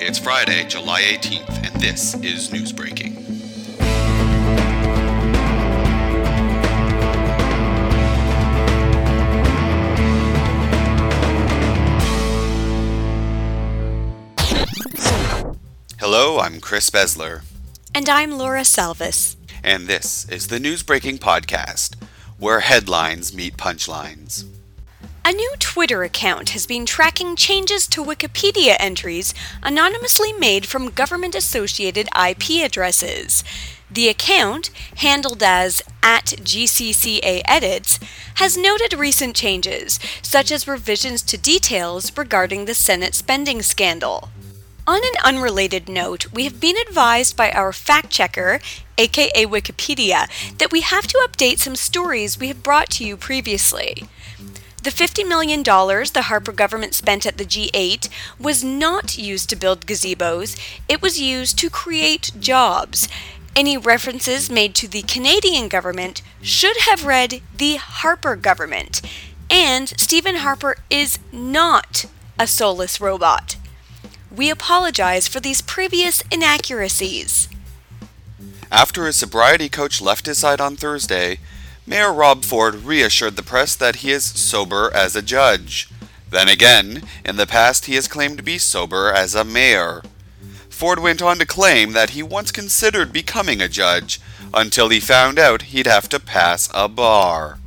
It's Friday, July 18th, and this is Newsbreaking. Hello, I'm Chris Besler. And I'm Laura Salvis. And this is the Newsbreaking Podcast, where headlines meet punchlines. A new Twitter account has been tracking changes to Wikipedia entries anonymously made from government associated IP addresses. The account, handled as at GCCA Edits, has noted recent changes, such as revisions to details regarding the Senate spending scandal. On an unrelated note, we have been advised by our fact checker, aka Wikipedia, that we have to update some stories we have brought to you previously. The $50 million the Harper government spent at the G8 was not used to build gazebos, it was used to create jobs. Any references made to the Canadian government should have read the Harper government. And Stephen Harper is not a soulless robot. We apologize for these previous inaccuracies. After his sobriety coach left his side on Thursday, Mayor Rob Ford reassured the press that he is sober as a judge. Then again, in the past he has claimed to be sober as a mayor. Ford went on to claim that he once considered becoming a judge until he found out he'd have to pass a bar.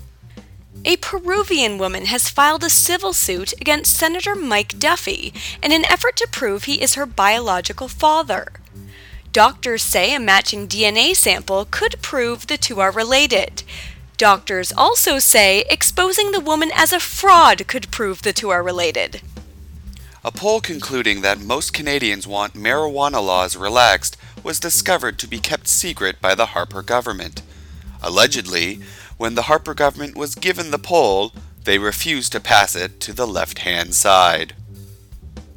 A Peruvian woman has filed a civil suit against Senator Mike Duffy in an effort to prove he is her biological father. Doctors say a matching DNA sample could prove the two are related, Doctors also say exposing the woman as a fraud could prove the two are related. A poll concluding that most Canadians want marijuana laws relaxed was discovered to be kept secret by the Harper government. Allegedly, when the Harper government was given the poll, they refused to pass it to the left hand side.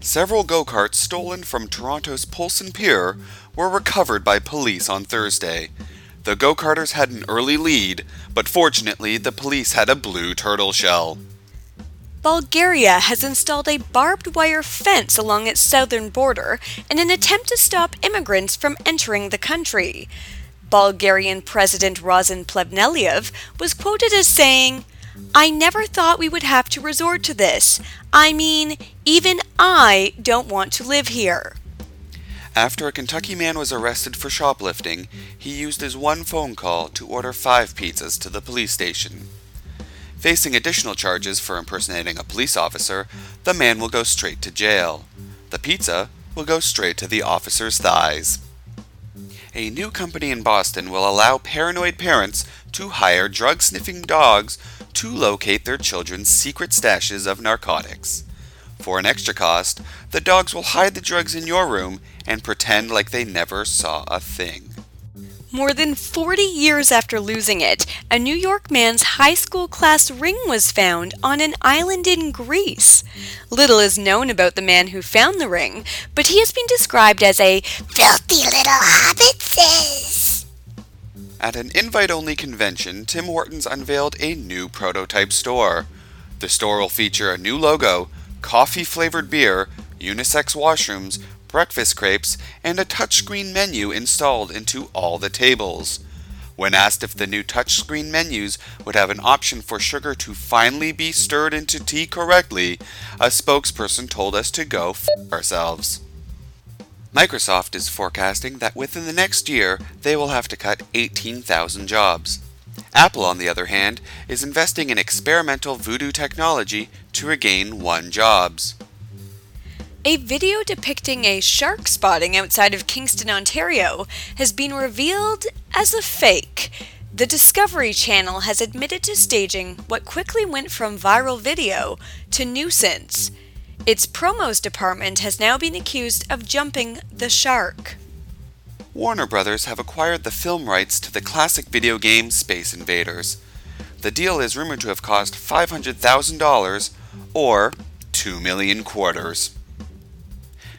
Several go karts stolen from Toronto's Polson Pier were recovered by police on Thursday. The go karters had an early lead, but fortunately, the police had a blue turtle shell. Bulgaria has installed a barbed wire fence along its southern border in an attempt to stop immigrants from entering the country. Bulgarian President Rosen Plevneliev was quoted as saying, I never thought we would have to resort to this. I mean, even I don't want to live here. After a Kentucky man was arrested for shoplifting, he used his one phone call to order five pizzas to the police station. Facing additional charges for impersonating a police officer, the man will go straight to jail. The pizza will go straight to the officer's thighs. A new company in Boston will allow paranoid parents to hire drug sniffing dogs to locate their children's secret stashes of narcotics. For an extra cost, the dogs will hide the drugs in your room and pretend like they never saw a thing. More than 40 years after losing it, a New York man's high school class ring was found on an island in Greece. Little is known about the man who found the ring, but he has been described as a filthy little hobbitses. At an invite only convention, Tim Hortons unveiled a new prototype store. The store will feature a new logo, coffee flavored beer, unisex washrooms, breakfast crepes, and a touchscreen menu installed into all the tables. When asked if the new touchscreen menus would have an option for sugar to finally be stirred into tea correctly, a spokesperson told us to go f ourselves. Microsoft is forecasting that within the next year they will have to cut 18,000 jobs. Apple, on the other hand, is investing in experimental voodoo technology to regain one jobs. A video depicting a shark spotting outside of Kingston, Ontario, has been revealed as a fake. The Discovery Channel has admitted to staging what quickly went from viral video to nuisance. Its promos department has now been accused of jumping the shark. Warner Brothers have acquired the film rights to the classic video game Space Invaders. The deal is rumored to have cost $500,000 or 2 million quarters.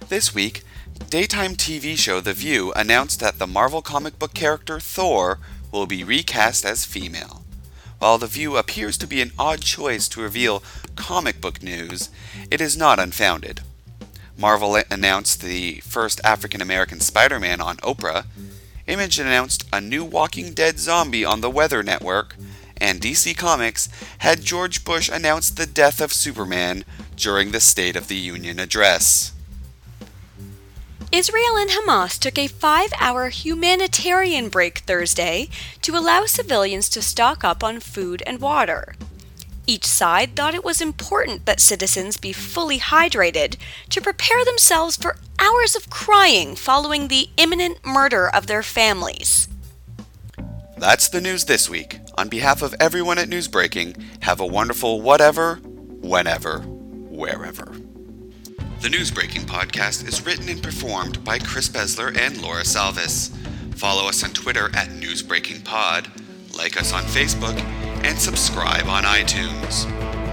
This week, daytime TV show The View announced that the Marvel comic book character Thor will be recast as female. While The View appears to be an odd choice to reveal comic book news, it is not unfounded. Marvel announced the first African American Spider Man on Oprah. Image announced a new Walking Dead zombie on the Weather Network. And DC Comics had George Bush announce the death of Superman during the State of the Union address. Israel and Hamas took a five hour humanitarian break Thursday to allow civilians to stock up on food and water. Each side thought it was important that citizens be fully hydrated to prepare themselves for hours of crying following the imminent murder of their families. That's the news this week. On behalf of everyone at Newsbreaking, have a wonderful whatever, whenever, wherever. The Newsbreaking podcast is written and performed by Chris Besler and Laura Salvis. Follow us on Twitter at NewsbreakingPod, like us on Facebook, and subscribe on iTunes.